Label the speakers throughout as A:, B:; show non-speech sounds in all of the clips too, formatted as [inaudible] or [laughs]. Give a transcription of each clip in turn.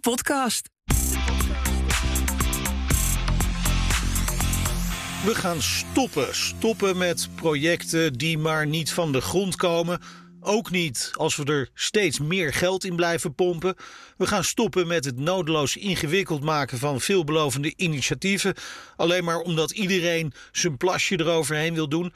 A: podcast.
B: We gaan stoppen. Stoppen met projecten die maar niet van de grond komen. Ook niet als we er steeds meer geld in blijven pompen. We gaan stoppen met het nodeloos ingewikkeld maken van veelbelovende initiatieven. Alleen maar omdat iedereen zijn plasje eroverheen wil doen.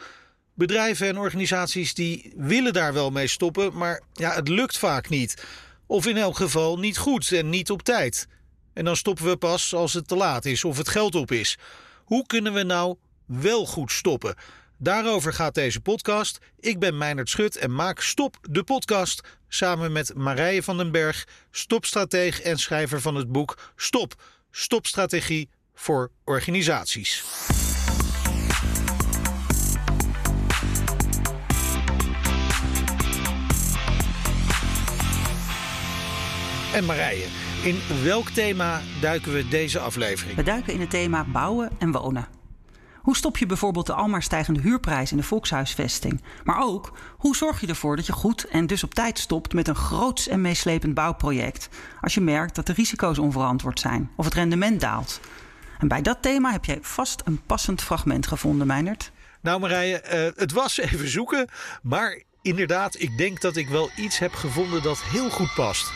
B: Bedrijven en organisaties die willen daar wel mee stoppen, maar ja, het lukt vaak niet. Of in elk geval niet goed en niet op tijd. En dan stoppen we pas als het te laat is of het geld op is. Hoe kunnen we nou wel goed stoppen? Daarover gaat deze podcast. Ik ben Meijnerd Schut en maak Stop de podcast samen met Marije van den Berg, stopstrateeg en schrijver van het boek Stop, stopstrategie voor organisaties. En Marije, in welk thema duiken we deze aflevering?
C: We duiken in het thema bouwen en wonen. Hoe stop je bijvoorbeeld de almaar stijgende huurprijs in de volkshuisvesting? Maar ook, hoe zorg je ervoor dat je goed en dus op tijd stopt met een groots en meeslepend bouwproject? Als je merkt dat de risico's onverantwoord zijn of het rendement daalt. En bij dat thema heb jij vast een passend fragment gevonden, Meinert.
B: Nou Marije, uh, het was even zoeken, maar inderdaad, ik denk dat ik wel iets heb gevonden dat heel goed past.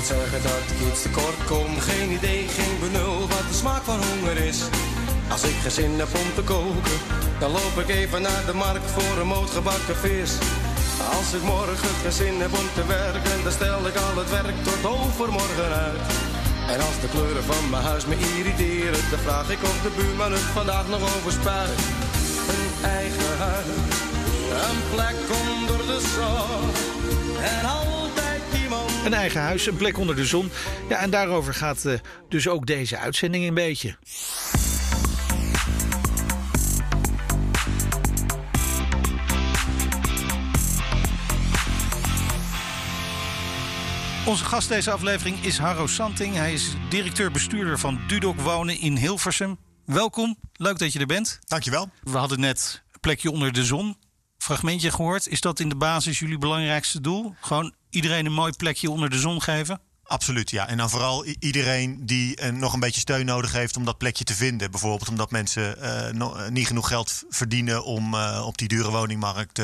D: Niet zeggen dat ik iets tekort kom. Geen idee, geen benul wat de smaak van honger is. Als ik geen zin heb om te koken, dan loop ik even naar de markt voor een moot gebakken vis. Als ik morgen geen zin heb om te werken, dan stel ik al het werk tot overmorgen uit. En als de kleuren van mijn huis me irriteren, dan vraag ik of de buurman het vandaag nog over spuit. Een eigen huis, een plek onder de zon en iemand.
B: Een eigen huis, een plek onder de zon. Ja, en daarover gaat uh, dus ook deze uitzending een beetje. Onze gast deze aflevering is Harro Santing. Hij is directeur-bestuurder van Dudok Wonen in Hilversum. Welkom, leuk dat je er bent.
E: Dankjewel.
B: We hadden net een plekje onder de zon. Fragmentje gehoord. Is dat in de basis jullie belangrijkste doel? Gewoon iedereen een mooi plekje onder de zon geven?
E: Absoluut, ja. En dan vooral iedereen die uh, nog een beetje steun nodig heeft om dat plekje te vinden. Bijvoorbeeld omdat mensen uh, no niet genoeg geld verdienen om op die dure woningmarkt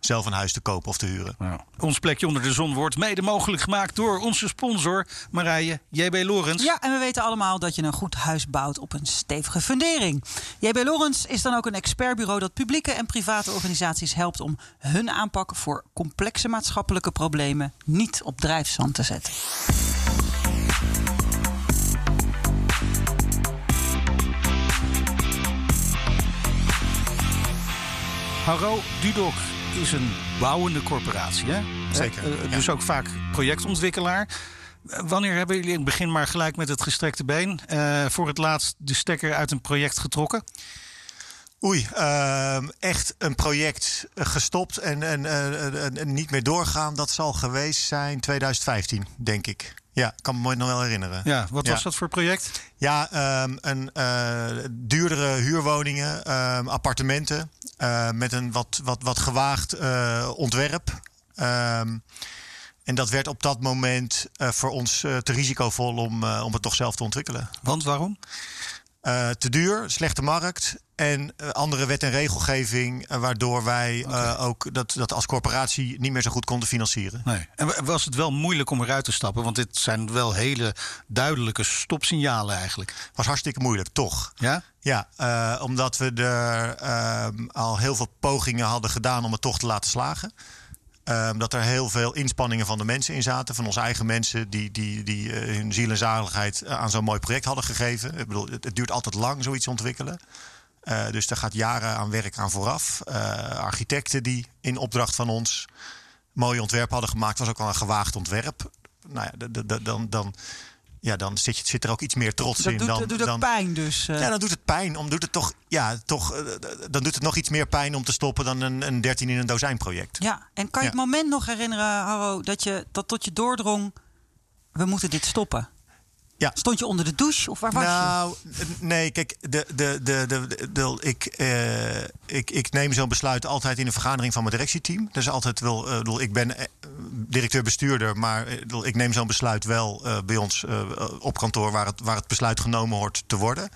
E: zelf een huis te kopen of te huren.
B: Nou, ons plekje onder de zon wordt mede mogelijk gemaakt door onze sponsor Marije JB Lorens.
C: Ja, en we weten allemaal dat je een goed huis bouwt op een stevige fundering. JB Lorens is dan ook een expertbureau dat publieke en private organisaties helpt om hun aanpak voor complexe maatschappelijke problemen niet op drijfzand te zetten.
B: Harro Dudok is een bouwende corporatie, hè?
E: Zeker.
B: Uh, uh, dus ja. ook vaak projectontwikkelaar. Wanneer hebben jullie in het begin maar gelijk met het gestrekte been uh, voor het laatst de stekker uit een project getrokken?
E: Oei, uh, echt een project gestopt en, en, en, niet meer doorgaan. Dat zal geweest zijn 2015, denk ik. Ja, kan me nog wel herinneren.
B: Ja, wat was dat voor project?
E: Ja, um, een uh, duurdere huurwoningen, um, appartementen uh, met een wat, wat, wat gewaagd uh, ontwerp. Um, en dat werd op dat moment voor ons te risicovol om, om het toch zelf te ontwikkelen.
B: Want waarom?
E: Te duur, slechte markt en uh, andere wet en regelgeving, uh, waardoor wij okay. ook dat, dat als corporatie niet meer zo goed konden financieren.
B: Nee. En was het wel moeilijk om eruit te stappen? Want dit zijn wel hele duidelijke stopsignalen eigenlijk.
E: Was hartstikke moeilijk, toch?
B: Ja?
E: Ja, omdat we er al heel veel pogingen hadden gedaan om het toch te laten slagen. Um, dat er heel veel inspanningen van de mensen in zaten. Van onze eigen mensen die, die, die uh, hun ziel en zaligheid aan zo'n mooi project hadden gegeven. Ik bedoel, het, duurt altijd lang zoiets ontwikkelen. Uh, dus daar gaat jaren aan werk aan vooraf. Architecten die in opdracht van ons mooie ontwerpen hadden gemaakt, was ook wel een gewaagd ontwerp. Nou ja, dan, ja, dan zit, je, zit er ook iets meer trots
C: dat
E: in.
C: Doet,
E: dan,
C: dat doet ook
E: dan,
C: pijn dus. Uh...
E: Ja, dan doet het pijn. Om, doet het toch, ja, toch, uh, dan doet het nog iets meer pijn om te stoppen dan een, een 13 in een dozijn project.
C: Ja, en kan je ja. het moment nog herinneren, Harro, dat, je, dat tot je doordrong, we moeten dit stoppen?
E: Ja.
C: Stond je onder de douche of waar was je?
E: Nou, nee, kijk, de, de, de, de, de, ik, eh, ik, ik neem zo'n besluit altijd in een vergadering van mijn directieteam. Dus altijd wel, eh, bedoel, ik ben eh, directeur-bestuurder, maar ik neem zo'n besluit wel bij ons op kantoor waar het, waar het besluit genomen hoort te worden.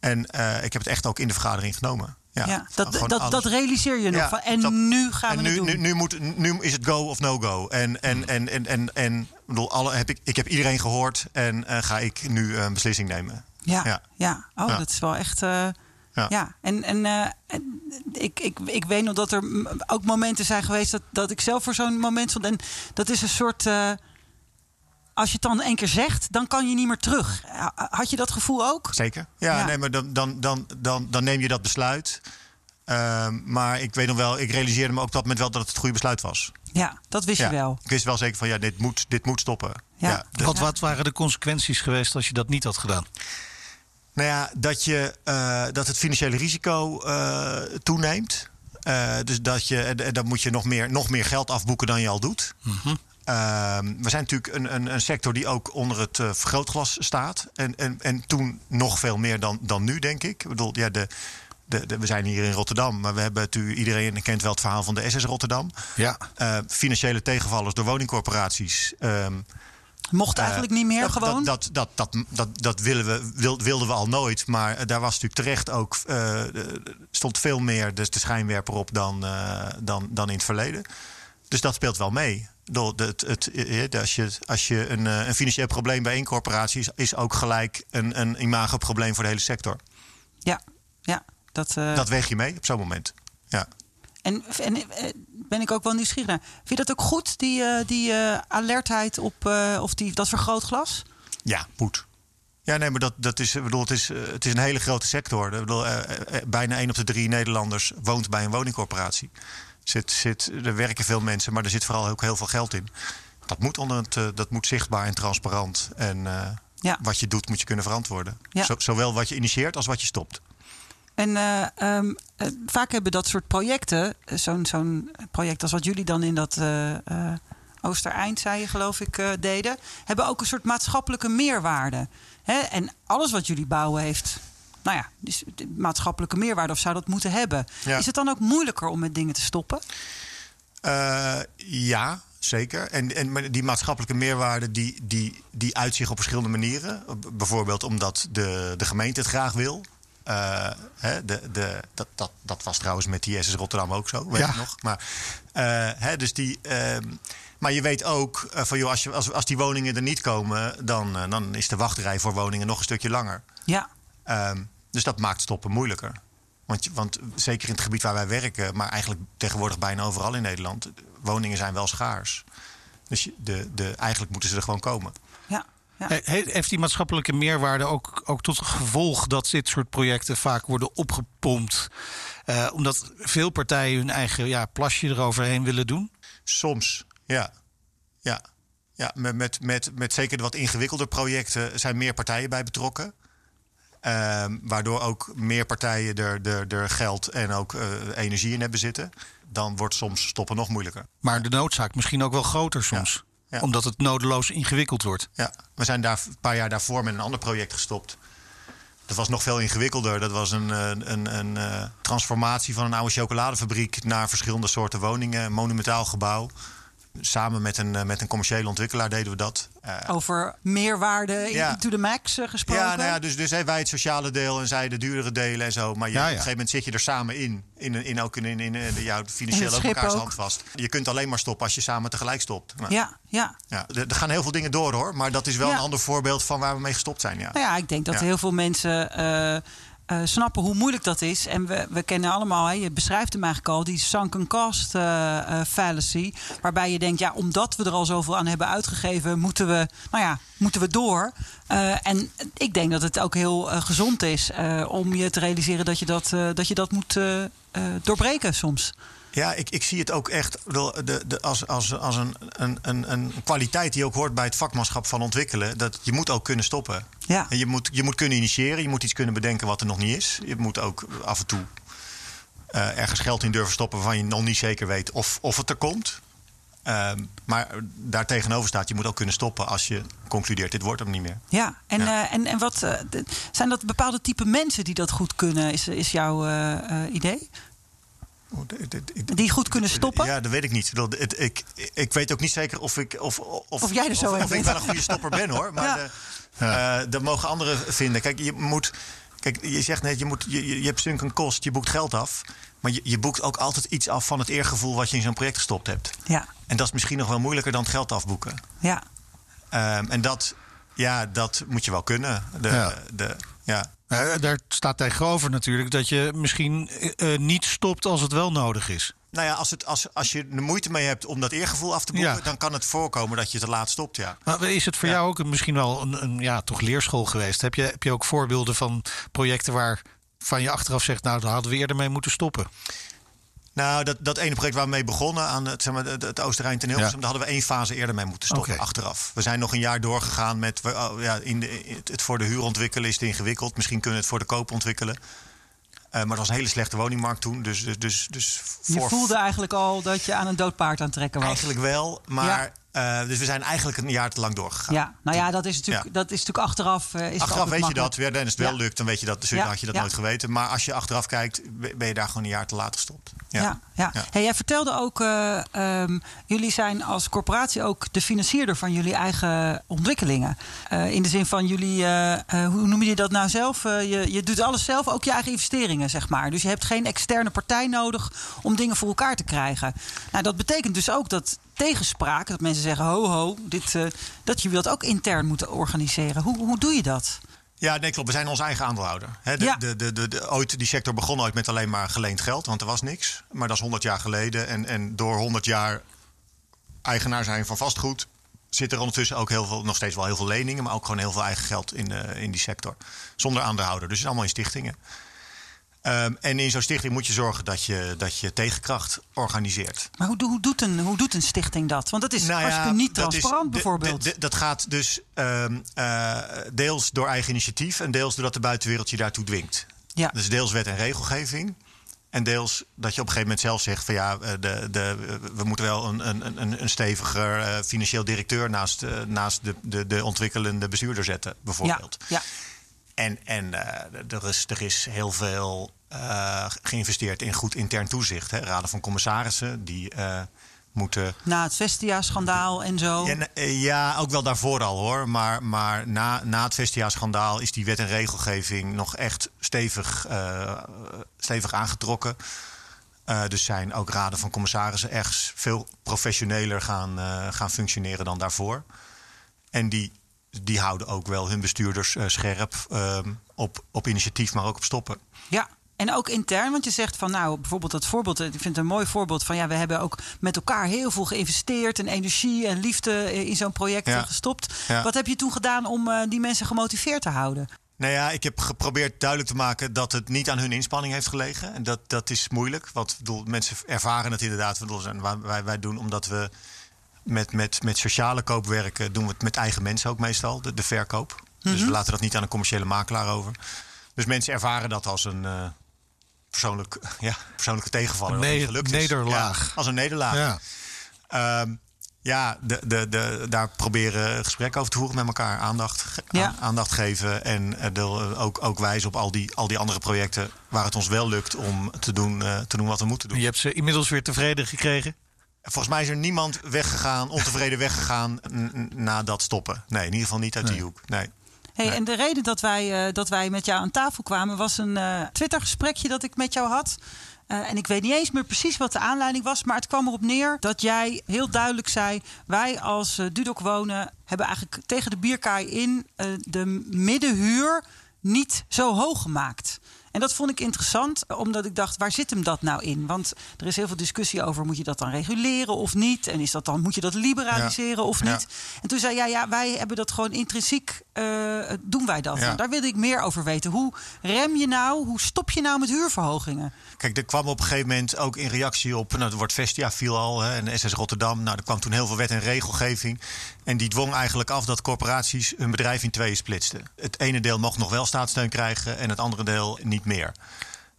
E: En ik heb het echt ook in de vergadering genomen. Ja,
C: Ja, dat, dat, dat realiseer je nog.
E: Ja,
C: van, en
E: dat-
C: nu gaan
E: en
C: we
E: nu,
C: het doen.
E: nu, nu, moet, nu is het go of no go. En, en, en, en, en, en ik bedoel, alle, heb ik, ik heb iedereen gehoord en eh, ga ik nu een beslissing nemen.
C: Ja, ja.
E: Ja.
C: Oh,
E: Ja.
C: dat is wel echt. eh, ja. En, en, eh, en ik, ik, ik weet nog dat er ook momenten zijn geweest dat, dat ik zelf voor zo'n moment stond. En dat is een soort. Als je het dan één keer zegt, dan kan je niet meer terug. Ha- Had je dat gevoel ook?
E: Zeker. Ja,
C: Ja.
E: nee, maar dan, dan, dan, dan, dan neem je dat besluit. Ehm, maar ik weet nog wel, ik realiseerde me ook op dat moment wel dat het het goede besluit was.
C: Ja, dat wist
E: ja.
C: je wel.
E: Ik wist wel zeker van ja, dit moet, dit moet stoppen.
C: Ja.
E: de-
B: Wat, wat waren de consequenties geweest als je dat niet had gedaan?
E: Nou ja, dat, je, eh, dat het financiële risico eh, toeneemt. Eh, dus dat je, en, en dan moet je nog meer, nog meer geld afboeken dan je al doet. Ehm, we zijn natuurlijk een, een, een sector die ook onder het eh, vergrootglas staat. En, en, en toen nog veel meer dan, dan nu, denk ik. Ik bedoel, ja, de, de, de- we zijn hier in Rotterdam, maar we hebben natuurlijk, iedereen kent wel het verhaal van de SS Rotterdam.
B: Ja.
E: Eh, financiële tegenvallers door woningcorporaties. Ehm,
C: Mocht eigenlijk niet meer
E: dat,
C: gewoon.
E: Dat, dat, dat, dat, dat, dat willen we, wil- wilden we al nooit. Maar eh, daar was natuurlijk terecht ook. eh, eh, stond veel meer dus de schijnwerper op dan, eh, dan, dan in het verleden. Dus dat speelt wel mee. Het, het, eh, eh, als je, als je een, eh, een financieel probleem bij één corporatie is, is ook gelijk een, een imagoprobleem voor de hele sector.
C: Ja, ja. Dat,
E: Dat weeg je mee op zo'n moment. Ja.
C: En, en ben ik ook wel nieuwsgierig naar. Vind je dat ook goed, die, die alertheid op of die, dat vergrootglas?
E: Ja, moet. Ja, nee, maar dat, dat is, bedoel, het, is, het is een hele grote sector. Ik bedoel, bijna één op de drie Nederlanders woont bij een woningcorporatie. Zit, zit, er werken veel mensen, maar er zit vooral ook heel veel geld in. Dat moet, onder het, eh, dat moet zichtbaar en transparant. En eh,
C: Ja.
E: wat je doet, moet je kunnen verantwoorden.
C: Ja.
E: Zo- zowel wat je initieert als wat je stopt.
C: En eh, ehm, eh, vaak hebben dat soort projecten, zo'n zo'n project als wat jullie dan in dat Oostereind, zei je geloof ik, deden, hebben ook een soort maatschappelijke meerwaarde. Hè? En alles wat jullie bouwen heeft, nou ja, dus de maatschappelijke meerwaarde of zou dat moeten hebben.
E: Ja.
C: Is het dan ook moeilijker om met dingen te stoppen?
E: Eh, ja, zeker. En, en die maatschappelijke meerwaarde die, die, die uit zich op verschillende manieren. Bijvoorbeeld omdat de, de gemeente het graag wil. Eh, hè, de, de, dat, dat, dat was trouwens met die SS Rotterdam ook zo, weet
B: Ja.
E: ik nog. Maar, eh, hè, dus die, ehm, maar je weet ook eh, van joh, als, je, als, als die woningen er niet komen, dan, dan is de wachtrij voor woningen nog een stukje langer.
C: Ja,
E: Ehm, dus dat maakt stoppen moeilijker. Want, want zeker in het gebied waar wij werken, maar eigenlijk tegenwoordig bijna overal in Nederland, woningen zijn wel schaars. Dus de, de, eigenlijk moeten ze er gewoon komen.
C: ja, ja.
B: He- he- Heeft die maatschappelijke meerwaarde ook, ook tot gevolg dat dit soort projecten vaak worden opgepompt? eh, omdat veel partijen hun eigen ja, plasje eroverheen willen doen?
E: Soms, ja. Ja, ja met, met, met, met zeker de wat ingewikkelder projecten zijn meer partijen bij betrokken. Ehm, waardoor ook meer partijen er, er, er geld en ook eh, energie in hebben zitten. Dan wordt soms stoppen nog moeilijker.
B: Maar de noodzaak misschien ook wel groter soms.
E: Ja.
B: Omdat het nodeloos ingewikkeld wordt.
E: Ja, we zijn daar een paar jaar daarvoor met een ander project gestopt. Dat was nog veel ingewikkelder. Dat was een, eh, een, een, eh, transformatie van een oude chocoladefabriek naar verschillende soorten woningen. Een monumentaal gebouw. Samen met een, eh, met een commerciële ontwikkelaar deden we dat. Eh,
C: Over meerwaarde in-
E: Ja.
C: to the max eh, gesproken.
E: ja, nou ja, dus, dus hè, wij het sociale deel en zij de duurdere delen en zo. Maar je,
B: Ja, ja.
E: op een gegeven moment zit je er samen in. In, in, ook in, in, in, in jouw
C: In
E: financieel ook elkaars
C: ook.
E: hand vast. Je kunt alleen maar stoppen als je samen tegelijk stopt. Nou,
C: ja, ja.
E: ja, er, er gaan heel veel dingen door hoor. Maar dat is wel
C: Ja.
E: een ander voorbeeld van waar we mee gestopt zijn. Ja.
C: Nou ja, ik denk dat
E: Ja.
C: heel veel mensen eh, eh, snappen hoe moeilijk dat is. En we, we kennen allemaal, hè, je beschrijft hem eigenlijk al, die sunken cost eh, eh, fallacy. Waarbij je denkt, ja, omdat we er al zoveel aan hebben uitgegeven, moeten we, nou ja, moeten we door. En ik denk dat het ook heel gezond is om je te realiseren dat je dat, dat, je dat moet doorbreken soms.
E: Ja, ik, ik zie het ook echt de, de, als, als, als een, een, een, een kwaliteit die ook hoort bij het vakmanschap van ontwikkelen. Dat je moet ook kunnen stoppen.
C: Ja.
E: En je, moet, je moet kunnen initiëren, je moet iets kunnen bedenken wat er nog niet is. Je moet ook af en toe eh, ergens geld in durven stoppen waarvan je nog niet zeker weet of, of het er komt. Ehm, maar daar tegenover staat, je moet ook kunnen stoppen als je concludeert, dit wordt hem niet meer.
C: Ja, en,
E: Ja.
C: eh, en, en wat eh, zijn dat bepaalde type mensen die dat goed kunnen, is, is jouw idee? Die goed kunnen stoppen?
E: Ja, dat weet ik niet. Ik, bedoel, het- ik, ik weet ook niet zeker of ik of, of,
C: Of jij er zo
E: of,
C: een
E: of ik wel een goede stopper ben hoor. Maar
C: Ja.
E: de, eh, dat mogen anderen vinden. Kijk, je moet. Kijk, je zegt net, je, moet, je, je hebt sunk een kost, je boekt geld af. Maar je, je boekt ook altijd iets af van het eergevoel wat je in zo'n project gestopt hebt.
C: Ja,
E: En dat is misschien nog wel moeilijker dan het geld afboeken.
C: ja.
E: Ehm, en dat, ja, dat moet je wel kunnen. De,
B: Ja.
E: De, ja.
B: Eh, daar staat tegenover natuurlijk dat je misschien eh, eh, niet stopt als het wel nodig is.
E: Nou ja, als, het, als, als je er moeite mee hebt om dat eergevoel af te boeken,
B: Ja.
E: dan kan het voorkomen dat je te laat stopt. Ja.
B: Maar is het voor
E: Ja.
B: jou ook misschien wel een, een ja, toch leerschool geweest? Heb je, heb je ook voorbeelden van projecten waar van je achteraf zegt, nou, daar hadden we eerder mee moeten stoppen?
E: Nou, dat, dat ene project waar we mee begonnen aan het, zeg maar, het, het Oosterrijn ten Hilversum,
B: Ja.
E: daar hadden we één fase eerder mee moeten stoppen, achteraf. We zijn nog een jaar doorgegaan met, we- oh, ja, in de, het, het voor de huur ontwikkelen is het ingewikkeld. Misschien kunnen we het voor de koop ontwikkelen. Eh, maar het was een hele slechte woningmarkt toen. Dus, dus, dus, dus
C: Je voelde eigenlijk al dat je aan een dood paard aan het trekken was.
E: Eigenlijk wel, maar eh, dus we zijn eigenlijk een jaar te lang doorgegaan.
C: Ja, nou ja, dat is natuurlijk,
E: Ja.
C: dat is natuurlijk achteraf. eh, is
E: Achteraf weet je dat. Ja, en als het wel
C: Ja.
E: lukt, dan weet je dat. Dus
C: Ja,
E: had je dat nooit geweten. Maar als je achteraf kijkt, ben je daar gewoon een jaar te laat gestopt.
C: Ja, ja. Hey, jij vertelde ook, eh, ehm, jullie zijn als corporatie ook de financierder van jullie eigen ontwikkelingen. In de zin van jullie, hoe noem je dat nou zelf? Je, je doet alles zelf, ook je eigen investeringen, zeg maar. Dus je hebt geen externe partij nodig om dingen voor elkaar te krijgen. Nou, dat betekent dus ook dat tegenspraak, dat mensen zeggen: ho, ho, dit, eh, dat jullie dat ook intern moeten organiseren. Hoe, hoe doe je dat?
E: Ja, nee, klopt. We zijn onze eigen aandeelhouder. De,
C: Ja.
E: de, de, de, de- ooit, die sector begon ooit met alleen maar geleend geld, want er was niks. Maar dat is 100 jaar geleden. En, en door 100 jaar eigenaar zijn van vastgoed, zit er ondertussen ook heel veel, nog steeds wel heel veel leningen, maar ook gewoon heel veel eigen geld in, eh, in die sector. Zonder aandeelhouder. Dus het is allemaal in stichtingen. Ehm, en in zo'n stichting moet je zorgen dat je, dat je tegenkracht organiseert.
C: Maar hoe, hoe, doet een, hoe doet een stichting dat? Want dat is
E: Nou ja,
C: niet
E: is-
C: transparant, bijvoorbeeld.
E: de- de- dat gaat dus ehm, eh, deels door eigen initiatief en deels doordat de buitenwereld je daartoe dwingt.
C: ja.
E: Dus deels wet en regelgeving. En deels dat je op een gegeven moment zelf zegt van ja, eh, de, de, we moeten wel een, een, een, een steviger eh, financieel directeur naast, naast de, de, de ontwikkelende bestuurder zetten, bijvoorbeeld.
C: Ja, ja.
E: En, en eh, er, is, er is heel veel eh, geïnvesteerd in goed intern toezicht. Hè. Raden van commissarissen die eh, moeten
C: Na het Vestia-schandaal en zo.
E: ja, ja, ook wel daarvoor al hoor. Maar, maar na, na het Vestia-schandaal is die wet en regelgeving nog echt stevig, stevig aangetrokken. Dus zijn ook raden van commissarissen echt veel professioneler gaan, gaan functioneren dan daarvoor. En die, die houden ook wel hun bestuurders eh, scherp ehm, op, op initiatief, maar ook op stoppen.
C: Ja. En ook intern, want je zegt van nou, bijvoorbeeld dat voorbeeld, ik vind het een mooi voorbeeld van ja, we hebben ook met elkaar heel veel geïnvesteerd en energie en liefde eh, in zo'n project
E: Ja.
C: eh, gestopt.
E: Ja.
C: Wat heb je toen gedaan om eh, die mensen gemotiveerd te houden?
E: Nou ja, ik heb geprobeerd duidelijk te maken dat het niet aan hun inspanning heeft gelegen. En dat, dat is moeilijk, want bedoel, mensen ervaren het inderdaad. Bedoel, wij, wij doen omdat we met, met, met sociale koop werken, doen we het met eigen mensen ook meestal, de, de verkoop. Dus we laten dat niet aan een commerciële makelaar over. Dus mensen ervaren dat als een eh, persoonlijk, [laughs] ja, persoonlijke tegenvaller.
B: Een ne- nederlaag.
E: Ja, als een nederlaag.
B: Ja.
E: Ehm, ja, de, de, de, daar proberen gesprekken over te voeren met elkaar. Aandacht,
C: Ja.
E: aandacht geven. En eh, de, ook, ook wijzen op al die, al die andere projecten waar het ons wel lukt om te doen, eh, te doen wat we moeten doen.
B: Je hebt ze inmiddels weer tevreden gekregen.
E: Volgens mij is er niemand weggegaan, ontevreden weggegaan na dat stoppen. Nee, in ieder geval niet uit die hoek. Nee.
C: Hey, En de reden dat wij, eh, dat wij met jou aan tafel kwamen was een eh Twitter-gesprekje dat ik met jou had. Eh, en ik weet niet eens meer precies wat de aanleiding was, maar het kwam erop neer dat jij heel duidelijk zei: wij als Dudok wonen hebben eigenlijk tegen de bierkaai in eh, de middenhuur niet zo hoog gemaakt. En dat vond ik interessant, omdat ik dacht, waar zit hem dat nou in? Want er is heel veel discussie over, moet je dat dan reguleren of niet? En is dat dan, moet je dat liberaliseren of
E: Ja.
C: niet? En toen zei jij, ja, wij hebben dat gewoon intrinsiek, eh, doen wij dat. Daar wilde ik meer over weten. Hoe rem je nou, hoe stop je nou met huurverhogingen?
E: Kijk, er kwam op een gegeven moment ook in reactie op... Nou, het woord Vestia viel al hè, en SS Rotterdam. Nou, er kwam toen heel veel wet en regelgeving. En die dwong eigenlijk af dat corporaties hun bedrijf in tweeën splitsten. Het ene deel mocht nog wel staatssteun krijgen... en het andere deel niet meer.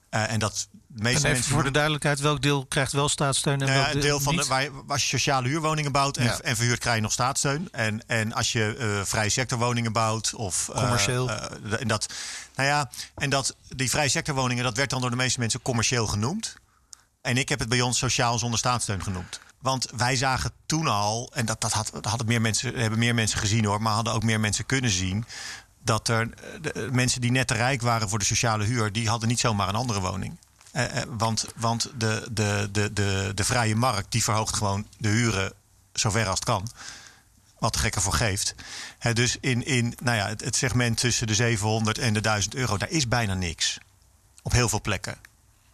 E: Eh, en dat, meeste
B: En
E: mensen
B: voor de duidelijkheid, welk deel krijgt wel staatssteun en
E: Nou ja,
B: welk
E: een deel van de, waar je- als je sociale huurwoningen bouwt en,
B: Ja.
E: en verhuurt, krijg je nog staatssteun. En, en als je eh vrije sectorwoningen bouwt of eh,
B: Commercieel.
E: en dat, nou ja, en dat die vrije sectorwoningen, dat werd dan door de meeste mensen commercieel genoemd. En ik heb het bij ons sociaal zonder staatssteun genoemd. Want wij zagen toen al, en dat, dat, had, dat hadden meer mensen, hebben meer mensen gezien hoor, maar hadden ook meer mensen kunnen zien. Dat er mensen die net te rijk waren voor de sociale huur, die hadden niet zomaar een andere woning. Eh, eh, want want de, de, de, de, de vrije markt die verhoogt gewoon de huren zover als het kan. Wat de gekker voor geeft. Dus in, in nou ja, het, segment tussen de 700 en de 1000 euro, daar is bijna niks. Op heel veel plekken.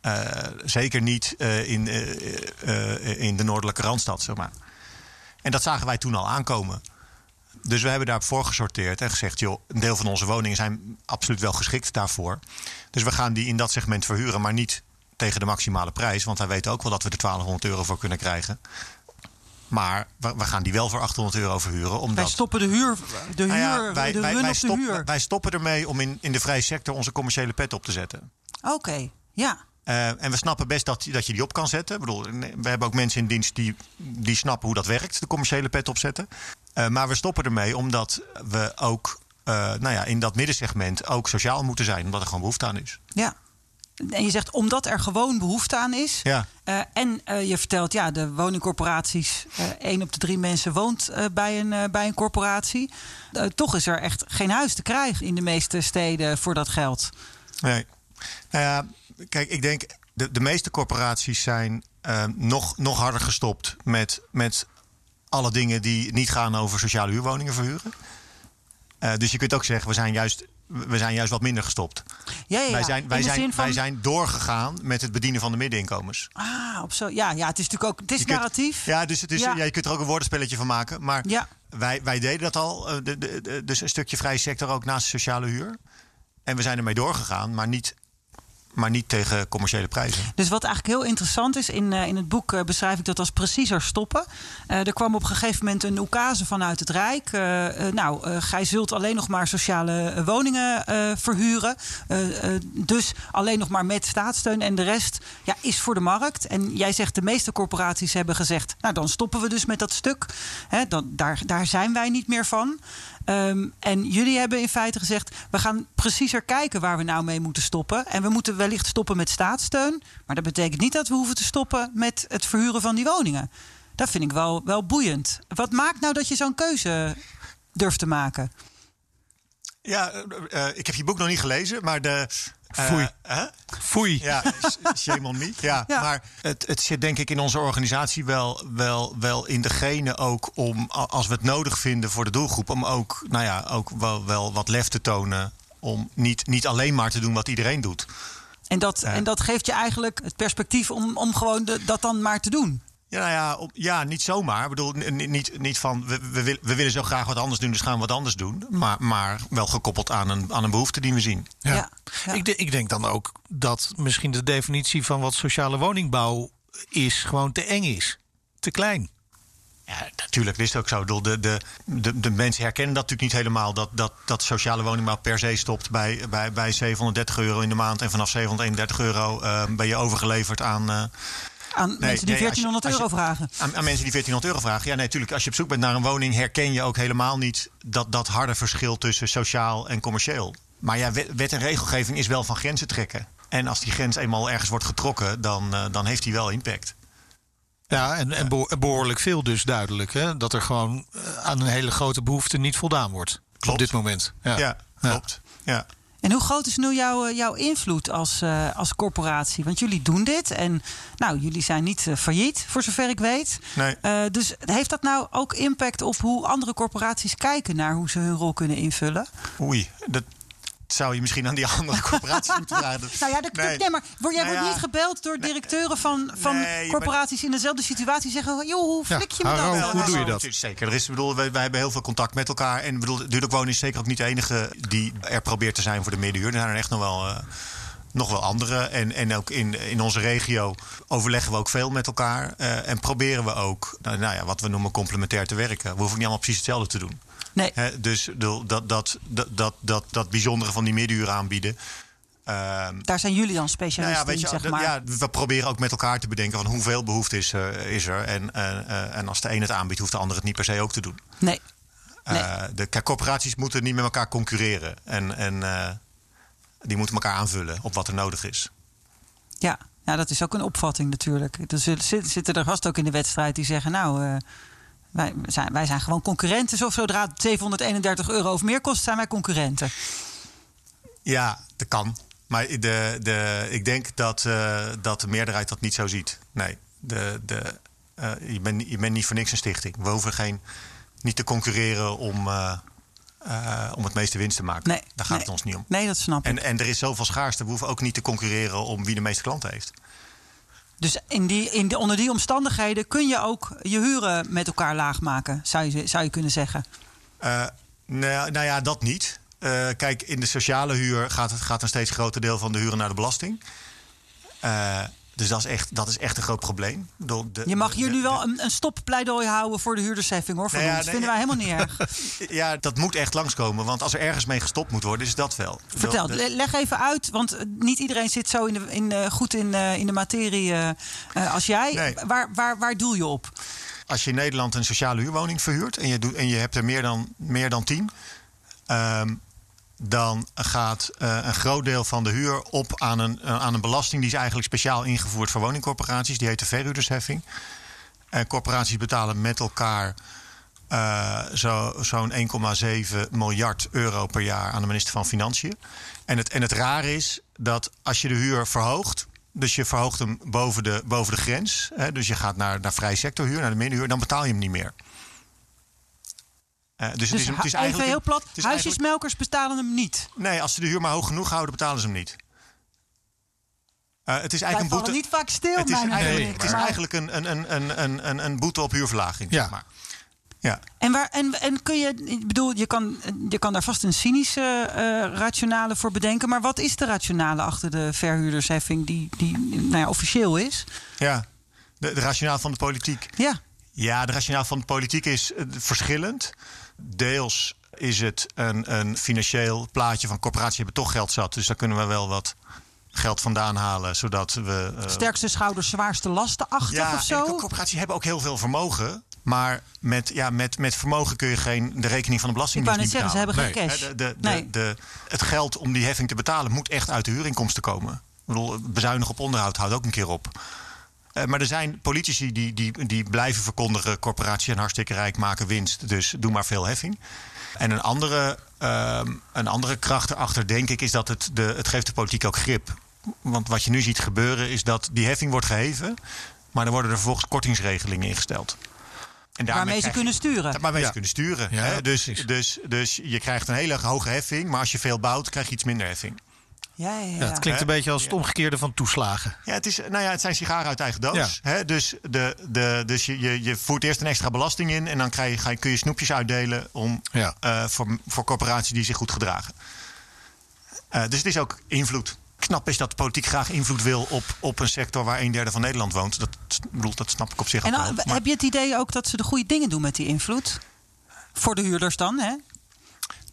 E: Eh, zeker niet eh, in, in de noordelijke randstad, zeg maar. En dat zagen wij toen al aankomen. Dus we hebben daarop voor gesorteerd en gezegd: joh, een deel van onze woningen zijn absoluut wel geschikt daarvoor. Dus we gaan die in dat segment verhuren, maar niet tegen de maximale prijs. Want wij weten ook wel dat we er 1200 euro voor kunnen krijgen. Maar we, we gaan die wel voor 800 euro verhuren. Omdat,
C: Wij stoppen de huur, de huur,
E: Nou ja, wij,
C: de
E: wij, wij,
C: de huur.
E: wij stoppen ermee om in, in de vrije sector onze commerciële pet op te zetten.
C: Oké, ja.
E: Eh, en we snappen best dat, dat je die op kan zetten. Ik bedoel, we hebben ook mensen in dienst die, die snappen hoe dat werkt, de commerciële pet opzetten. Eh, maar we stoppen ermee omdat we ook eh, nou ja, in dat middensegment ook sociaal moeten zijn, omdat er gewoon behoefte aan is.
C: Ja. En je zegt omdat er gewoon behoefte aan is.
E: Ja.
C: Eh, en je vertelt, ja, de woningcorporaties, één op de drie mensen woont bij, een, bij een corporatie. Toch is er echt geen huis te krijgen in de meeste steden voor dat geld.
E: Nee. Nou ja, kijk, ik denk de, de meeste corporaties zijn nog, nog harder gestopt met, met alle dingen die niet gaan over sociale huurwoningen verhuren. Eh, dus je kunt ook zeggen, we zijn juist, we zijn juist wat minder gestopt.
C: Ja, ja, ja.
E: Wij, zijn, wij, zijn,
C: van,
E: wij zijn doorgegaan met het bedienen van de middeninkomens.
C: Ah, op zo. Ja, ja, het is natuurlijk ook. Het is
E: Je kunt-
C: narratief.
E: Ja, dus het is,
C: Ja.
E: ja. je kunt er ook een woordenspelletje van maken. Maar
C: Ja.
E: wij, wij deden dat al. eh, de, de, de- dus een stukje vrije sector ook naast de sociale huur. En we zijn ermee doorgegaan, maar niet, maar niet tegen commerciële prijzen.
C: Dus wat eigenlijk heel interessant is, in, eh, in het boek eh, beschrijf ik dat als preciezer stoppen. Eh, er kwam op een gegeven moment een oekase vanuit het Rijk. Nou, gij zult alleen nog maar sociale woningen verhuren. Dus alleen nog maar met staatssteun. En de rest ja, is voor de markt. En jij zegt de meeste corporaties hebben gezegd... nou, dan stoppen we dus met dat stuk. Hè, dan, daar, daar zijn wij niet meer van. Ehm, en jullie hebben in feite gezegd: we gaan preciezer kijken waar we nou mee moeten stoppen. En we moeten wellicht stoppen met staatssteun. Maar dat betekent niet dat we hoeven te stoppen met het verhuren van die woningen. Dat vind ik wel, wel boeiend. Wat maakt nou dat je zo'n keuze durft te maken?
E: Ja, eh, eh, ik heb je boek nog niet gelezen, maar de. eh,
B: Foei.
E: hè?
B: Foei.
E: Ja, sh- shame on me. Ja,
C: Ja.
E: maar het, het zit denk ik in onze organisatie wel, wel, wel in degene ook om, als we het nodig vinden voor de doelgroep, om ook, nou ja, ook wel, wel wat lef te tonen. Om niet, niet alleen maar te doen wat iedereen doet.
C: En dat, en dat geeft je eigenlijk het perspectief om, om gewoon de- dat dan maar te doen.
E: Ja, nou ja, op, ja, niet zomaar. Ik bedoel, niet, niet van we, we, we willen zo graag wat anders doen, dus gaan we wat anders doen. Maar, maar wel gekoppeld aan een, aan een behoefte die we zien.
B: Ja.
C: Ja, ja.
B: Ik, de- ik denk dan ook dat misschien de definitie van wat sociale woningbouw is gewoon te eng is. Te klein.
E: Ja, natuurlijk is het ook zo. De, de, de, de mensen herkennen dat natuurlijk niet helemaal. Dat, dat, dat sociale woningbouw per se stopt bij, bij, bij 730 euro in de maand. En vanaf 731 euro eh, ben je overgeleverd aan, eh,
C: Aan mensen die
E: nee, als je-
C: 1400
E: als je-
C: euro vragen.
E: aan, aan mensen die 1400 euro vragen. Ja, nee, natuurlijk. Als je op zoek bent naar een woning, herken je ook helemaal niet dat, dat harde verschil tussen sociaal en commercieel. Maar ja, wet, wet en regelgeving is wel van grenzen trekken. En als die grens eenmaal ergens wordt getrokken, dan, eh, dan heeft die wel impact.
B: Ja, en, en beho- behoorlijk veel dus duidelijk. Hè? Dat er gewoon eh, aan een hele grote behoefte niet voldaan wordt. Op
E: Klopt.
B: dit moment. Ja.
E: Ja, klopt. Ja.
C: En hoe groot is nu jouw, eh, jouw invloed als, eh, als corporatie? Want jullie doen dit en nou, jullie zijn niet failliet, voor zover ik weet.
E: Nee.
C: Eh, dus heeft dat nou ook impact op hoe andere corporaties kijken naar hoe ze hun rol kunnen invullen?
E: Oei, dat zou je misschien aan die andere [laughs] corporaties moeten vragen.
C: Nou ja, dat,
E: Nee.
C: nee. maar word, jij
E: Nou
C: wordt
E: ja.
C: niet gebeld door directeuren van, van
E: Nee,
C: corporaties in dezelfde situatie zeggen: joh, hoe
B: Ja,
C: flik je me
B: Haro,
C: dat?
B: hoe doe je dat?
E: Zeker. Er is, ik bedoel, wij, wij hebben heel veel contact met elkaar. En bedoel, Duurlijk Wonen is zeker ook niet de enige die er probeert te zijn voor de middenhuur. Er zijn er echt nog wel, eh, nog wel andere. En, en ook in, in onze regio overleggen we ook veel met elkaar. eh, en proberen we ook, nou, nou ja, wat we noemen complementair te werken. We hoeven niet allemaal precies hetzelfde te doen.
C: Nee.
E: Dus dat, dat, dat, dat, dat, dat bijzondere van die middenhuur aanbieden. Ehm,
C: Daar zijn jullie dan
E: nou
C: specialisten
E: ja, weet je,
C: in, zeg maar.
E: ja, we proberen ook met elkaar te bedenken van hoeveel behoefte is, eh, is er. En, eh, eh, en als de een het aanbiedt, hoeft de ander het niet per se ook te doen.
C: Nee. Nee.
E: De corporaties moeten niet met elkaar concurreren. En, en die moeten elkaar aanvullen op wat er nodig is.
C: Ja. dat is ook een opvatting natuurlijk. Er zitten er vast ook in de wedstrijd die zeggen... nou, wij, zijn, wij zijn gewoon concurrenten. Zo, zodra het 731 euro of meer kost, zijn wij concurrenten.
E: Ja, dat kan. Maar de, de, ik denk dat, eh, dat de meerderheid dat niet zo ziet. Nee, de, de, eh, je, bent, je bent niet voor niks een stichting. We hoeven geen, niet te concurreren om, eh, om het meeste winst te maken.
C: Nee,
E: Daar gaat
C: nee.
E: het ons niet om.
C: Nee, dat snap ik.
E: En, en er is zoveel schaarste. We hoeven ook niet te concurreren om wie de meeste klanten heeft.
C: Dus in die, in de, onder die omstandigheden kun je ook je huren met elkaar laag maken, zou je, zou je kunnen zeggen.
E: Eh, nou, nou ja, dat niet. Eh, kijk, in de sociale huur gaat, gaat een steeds groter deel van de huren naar de belasting. Eh, dus dat is, echt, dat is echt een groot probleem. De-
C: Je mag hier nu wel een, een stoppleidooi houden voor de huurdersheffing hoor. Voor
E: Nou ja, nee,
C: vinden wij helemaal niet erg. [laughs]
E: Ja, dat moet echt langskomen. Want als er ergens mee gestopt moet worden, is dat wel.
C: Vertel,
E: de-
C: leg even uit, want eh, niet iedereen zit zo in de, in, eh, goed in, eh, in de materie als jij.
E: Nee.
C: Waar, waar, waar doel je op?
E: Als je in Nederland een sociale huurwoning verhuurt en je, doet, en je hebt er meer dan, meer dan tien, ehm, dan gaat eh, een groot deel van de huur op aan een, eh, aan een belasting die is eigenlijk speciaal ingevoerd voor woningcorporaties. Die heet de verhuurdersheffing. En corporaties betalen met elkaar eh, zo, zo'n 1,7 miljard euro per jaar aan de minister van Financiën. En het, en het raar is dat als je de huur verhoogt, dus je verhoogt hem boven de, boven de grens, hè, dus je gaat naar, naar vrij sectorhuur, naar de middenhuur, dan betaal je hem niet meer. Eh, dus,
C: Dus
E: het is, het is
C: even heel plat,
E: het is
C: huisjesmelkers betalen hem niet.
E: Nee, als ze de huur maar hoog genoeg houden, betalen ze hem niet. Eh, het is
C: Wij
E: eigenlijk een boete.
C: niet vaak stil,
E: het is
C: mijn
E: het is eigenlijk een, een, een, een, een, een, een boete op huurverlaging.
B: Ja.
E: Zeg maar. Ja.
C: En, waar, en, en kun je, ik bedoel, je kan, je kan daar vast een cynische eh, rationale voor bedenken. Maar wat is de rationale achter de verhuurdersheffing die, die nou ja, officieel is?
E: ja. De, de rationaal van de politiek.
C: Ja,
E: Ja, de rationaal van de politiek is verschillend. Deels is het een, een financieel plaatje van corporaties hebben toch geld zat. Dus daar kunnen we wel wat geld vandaan halen, zodat we... eh,
C: sterkste schouders, zwaarste lasten achter
E: ja,
C: of zo?
E: co- corporaties hebben ook heel veel vermogen. Maar met, ja, met, met vermogen kun je geen, de rekening van de
C: ik
E: belasting
C: wou net
E: niet
C: zeggen, ze hebben
E: betalen.
C: geen cash.
E: Hè, De, de,
C: nee.
E: de, de, het geld om die heffing te betalen moet echt uit de huurinkomsten komen. Ik bedoel, bezuinigen op onderhoud houdt ook een keer op. Eh, maar er zijn politici die, die, die blijven verkondigen... corporaties zijn hartstikke rijk, maken winst, dus doe maar veel heffing. En een andere, ehm, een andere kracht erachter, denk ik, is dat het, de, het geeft de politiek ook grip. Want wat je nu ziet gebeuren is dat die heffing wordt geheven... maar er worden er vervolgens kortingsregelingen ingesteld. En daarmee
C: Waarmee ze kunnen sturen.
E: Waarmee
B: Ja.
E: ze kunnen sturen.
B: Ja,
E: hè? Dus,
B: precies.
E: dus, dus je krijgt een hele hoge heffing... maar als je veel bouwt, krijg je iets minder heffing.
C: Ja, ja, ja.
B: Ja, het klinkt een beetje als het omgekeerde van toeslagen.
E: Ja, het, is, nou ja, het zijn sigaren uit eigen doos. Hè? Dus, de, de, dus je, je, je voert eerst een extra belasting in... en dan krijg je, ga je, kun je snoepjes uitdelen om,
B: Ja.
E: eh, voor, voor corporaties die zich goed gedragen. Eh, dus het is ook invloed. Knap is dat de politiek graag invloed wil op, op een sector... waar een derde van Nederland woont. Dat, bedoel, dat snap ik op zich
C: En
E: ook
C: dan,
E: wel. Maar-
C: heb je het idee ook dat ze de goede dingen doen met die invloed? Voor de huurders dan, hè?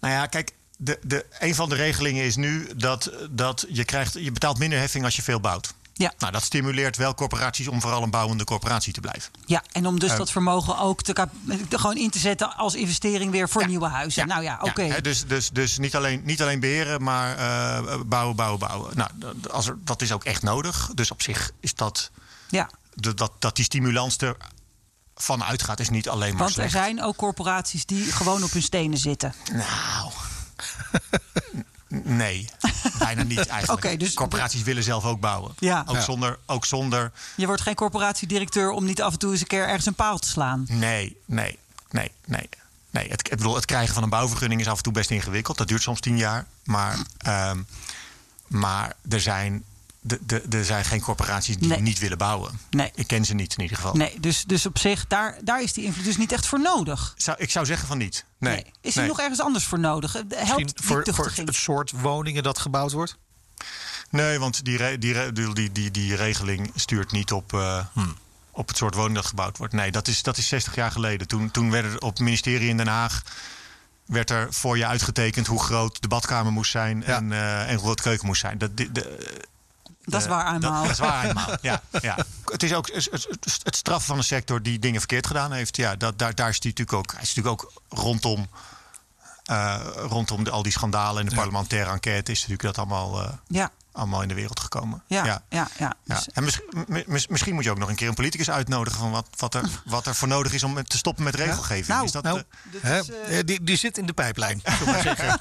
E: Nou ja, kijk, de, de, een van de regelingen is nu dat, dat je, krijgt, je betaalt minder heffing als je veel bouwt.
C: Ja.
E: Nou, dat stimuleert wel corporaties om vooral een bouwende corporatie te blijven.
C: Ja, en om dus
E: Eh,
C: dat vermogen ook te, gewoon in te zetten als investering weer voor
E: Ja.
C: nieuwe huizen. Nou ja, oké.
E: dus dus, dus niet, alleen, niet alleen beheren, maar eh, bouwen, bouwen, bouwen. Nou, dat- als er, dat is ook echt nodig. Dus op zich is dat,
C: ja.
E: de- dat, dat die stimulans er van uitgaat, is niet alleen maar
C: Want er zijn ook corporaties die gewoon op hun stenen zitten.
E: Nou. Nee, bijna niet eigenlijk. [laughs]
C: Oké, dus-
E: Corporaties willen zelf ook bouwen.
C: Ja.
E: Ook,
B: Ja.
E: Zonder, ook zonder.
C: Je wordt geen corporatiedirecteur om niet af en toe eens een keer ergens een paal te slaan.
E: Nee, nee, nee, nee. nee het, ik bedoel, het krijgen van een bouwvergunning is af en toe best ingewikkeld. Dat duurt soms tien jaar. Maar, ehm, maar er, zijn, er zijn geen corporaties die
C: Nee.
E: niet willen bouwen.
C: Nee.
E: Ik ken ze niet in ieder geval.
C: Nee, dus, dus op zich, daar, daar is die invloed dus niet echt voor nodig.
E: Zou, ik zou zeggen van niet. Nee.
C: Is er
E: Nee.
C: nog ergens anders voor nodig? Eh, Helpt die
B: voor, voor het soort woningen dat gebouwd wordt?
E: Nee, want die, die, die, die, die, die regeling stuurt niet op, eh, op het soort woning dat gebouwd wordt. Nee, dat is, dat is 60 jaar geleden. Toen, toen werden er op het ministerie in Den Haag werd er voor je uitgetekend hoe groot de badkamer moest zijn en, uh, en hoe groot de keuken moest zijn. Dat, de, de,
C: dat is waar eenmaal.
E: Dat, is waar eenmaal, ja, ja. [laughs] Het is ook het, het, straffen van een sector die dingen verkeerd gedaan heeft. Ja, dat, daar, daar is hij natuurlijk ook, hij is natuurlijk ook rondom, uh, rondom de, al die schandalen en de parlementaire enquête is natuurlijk dat allemaal... Uh, ja allemaal in de wereld gekomen.
C: Ja, ja. ja, ja.
E: Dus- En misschien, misschien moet je ook nog een keer een politicus uitnodigen van wat, wat, er, [laughs] wat er voor nodig is om te stoppen met regelgeving.
B: Nou,
E: is dat,
B: nou, uh, is, uh, die, die zit in de pijplijn. maar [laughs] zeggen.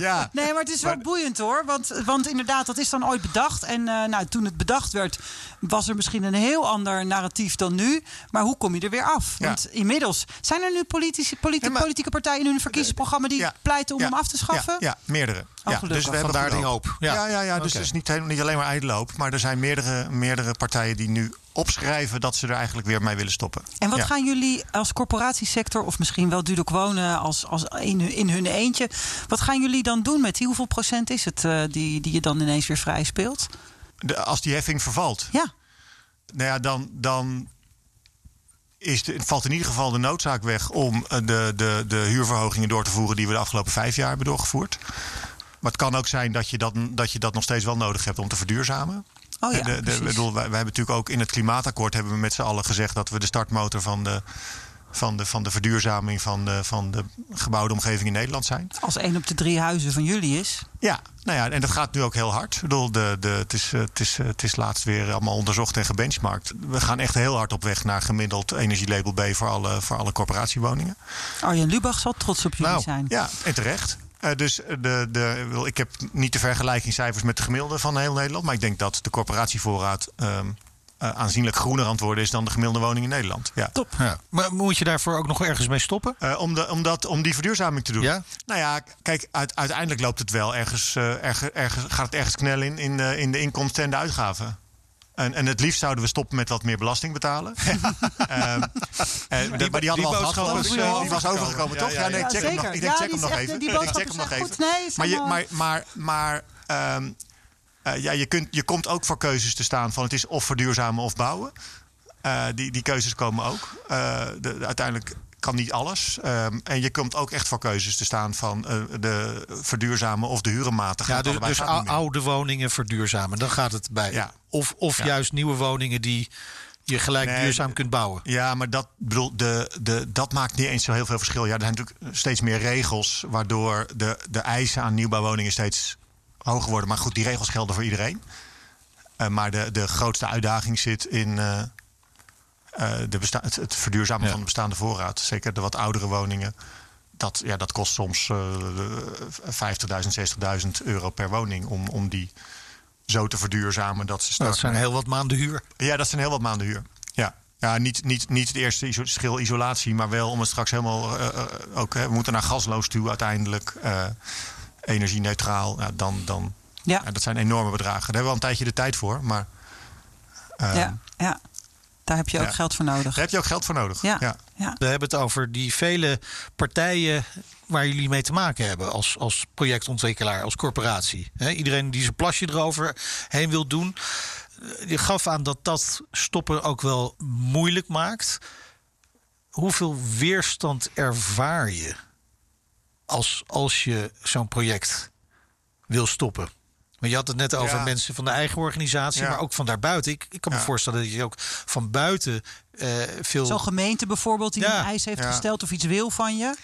C: ja. Nee, maar het is wel boeiend hoor. Want, want inderdaad, dat is dan ooit bedacht. En uh, nou, toen het bedacht werd, was er misschien een heel ander narratief dan nu. Maar hoe kom je er weer af? Want inmiddels zijn er nu politici, politi ja, maar, politieke partijen in hun verkiezingsprogramma die pleiten om hem af te schaffen?
E: Ja, meerdere. Oh, ja, dus we hebben
B: daar die hoop.
E: Ja, ja, ja, ja dus het is niet, niet alleen maar ijdele Maar er zijn meerdere, meerdere partijen die nu opschrijven dat ze er eigenlijk weer mee willen stoppen.
C: En wat gaan jullie als corporatiesector, of misschien wel Dudok Wonen als, als in, in hun eentje, wat gaan jullie dan doen met die? Hoeveel procent is het uh, die, die je dan ineens weer vrij speelt?
E: De, als die heffing vervalt?
C: Ja.
E: Nou ja, dan, dan is de, valt in ieder geval de noodzaak weg om de, de, de huurverhogingen door te voeren die we de afgelopen vijf jaar hebben doorgevoerd. Maar het kan ook zijn dat je dat, dat je dat nog steeds wel nodig hebt om te verduurzamen.
C: Oh ja,
E: de, de, bedoel, wij, wij, hebben natuurlijk ook in het klimaatakkoord hebben we met z'n allen gezegd dat we de startmotor van de, van de, van de verduurzaming van de, van de gebouwde omgeving in Nederland zijn.
C: Als één op de drie huizen van jullie is.
E: Ja, nou ja, en dat gaat nu ook heel hard. Ik bedoel, de, de, het, is, eh, het, is, eh, het is laatst weer allemaal onderzocht en gebenchmarkt. We gaan echt heel hard op weg naar gemiddeld energielabel B voor alle, voor alle corporatiewoningen.
C: Arjen Lubach zal trots op jullie
E: nou,
C: zijn.
E: Ja, en terecht. Uh, dus de, de, ik heb niet de vergelijkingscijfers met de gemiddelde van heel Nederland. Maar ik denk dat de corporatievoorraad um, uh, aanzienlijk groener aan het worden is dan de gemiddelde woning in Nederland. Ja.
B: Top. Ja. Maar moet je daarvoor ook nog ergens mee stoppen?
E: Uh, om, de, om, dat, om die verduurzaming te doen.
B: Ja?
E: Nou ja, kijk, uit, uiteindelijk loopt het wel ergens, ergens, ergens, gaat het ergens knel in, in, in de inkomsten en de uitgaven. En, en, het liefst zouden we stoppen met wat meer belasting betalen. [laughs] um, uh, [laughs] die, maar die hadden al gehad. Dus, uh, die was overgekomen, toch? Ja, nee, check hem nog, ik denk, check hem nog even. Ik check hem nog even. Maar, je, maar, maar, maar um, uh, ja, je, kunt, je komt ook voor keuzes te staan van het is of verduurzamen of bouwen. die, die keuzes komen ook. De, de, uiteindelijk kan niet alles. Um, en je komt ook echt voor keuzes te staan van uh, de verduurzamen of de hurenmaten.
B: Ja, dus, dus oude woningen verduurzamen. Dan gaat het bij.
E: Ja.
B: Of, of
E: ja.
B: juist nieuwe woningen die je gelijk nee, duurzaam kunt bouwen.
E: Ja, maar dat, bedoel, de, de, dat maakt niet eens zo heel veel verschil. Ja, er zijn natuurlijk steeds meer regels waardoor de, de eisen aan nieuwbouwwoningen steeds hoger worden. Maar goed, die regels gelden voor iedereen. Uh, maar de, de grootste uitdaging zit in, uh, de besta het, het verduurzamen ja. van de bestaande voorraad. Zeker de wat oudere woningen. Dat, ja, dat kost soms uh, 50.000, 60.000 euro per woning om, om die zo te verduurzamen dat ze
B: Dat zijn heel wat maanden huur.
E: Ja, dat zijn heel wat maanden huur. Ja. Ja, niet, niet, niet het eerste iso schil isolatie, maar wel om het straks helemaal uh, ook. Hè, we moeten naar gasloos toe uiteindelijk. Uh, energie-neutraal. Ja, dan, dan,
C: ja.
E: ja. dat zijn enorme bedragen. Daar hebben we al een tijdje de tijd voor. Maar,
C: uh, ja, ja, daar heb je ook
E: ja.
C: geld voor nodig.
E: Daar heb je ook geld voor nodig.
C: Ja.
E: Ja.
C: Ja.
B: We hebben het over die vele partijen waar jullie mee te maken hebben als, als projectontwikkelaar, als corporatie. He, iedereen die zijn plasje erover heen wil doen. Je gaf aan dat dat stoppen ook wel moeilijk maakt. Hoeveel weerstand ervaar je als, als je zo'n project wil stoppen? Maar je had het net over
E: Ja.
B: mensen van de eigen organisatie,
E: Ja.
B: maar ook van daarbuiten. Ik, ik kan me
E: Ja.
B: voorstellen dat je ook van buiten eh, veel.
C: Zo'n gemeente bijvoorbeeld die
B: Ja.
C: een eis heeft
E: Ja.
C: gesteld of iets wil van je.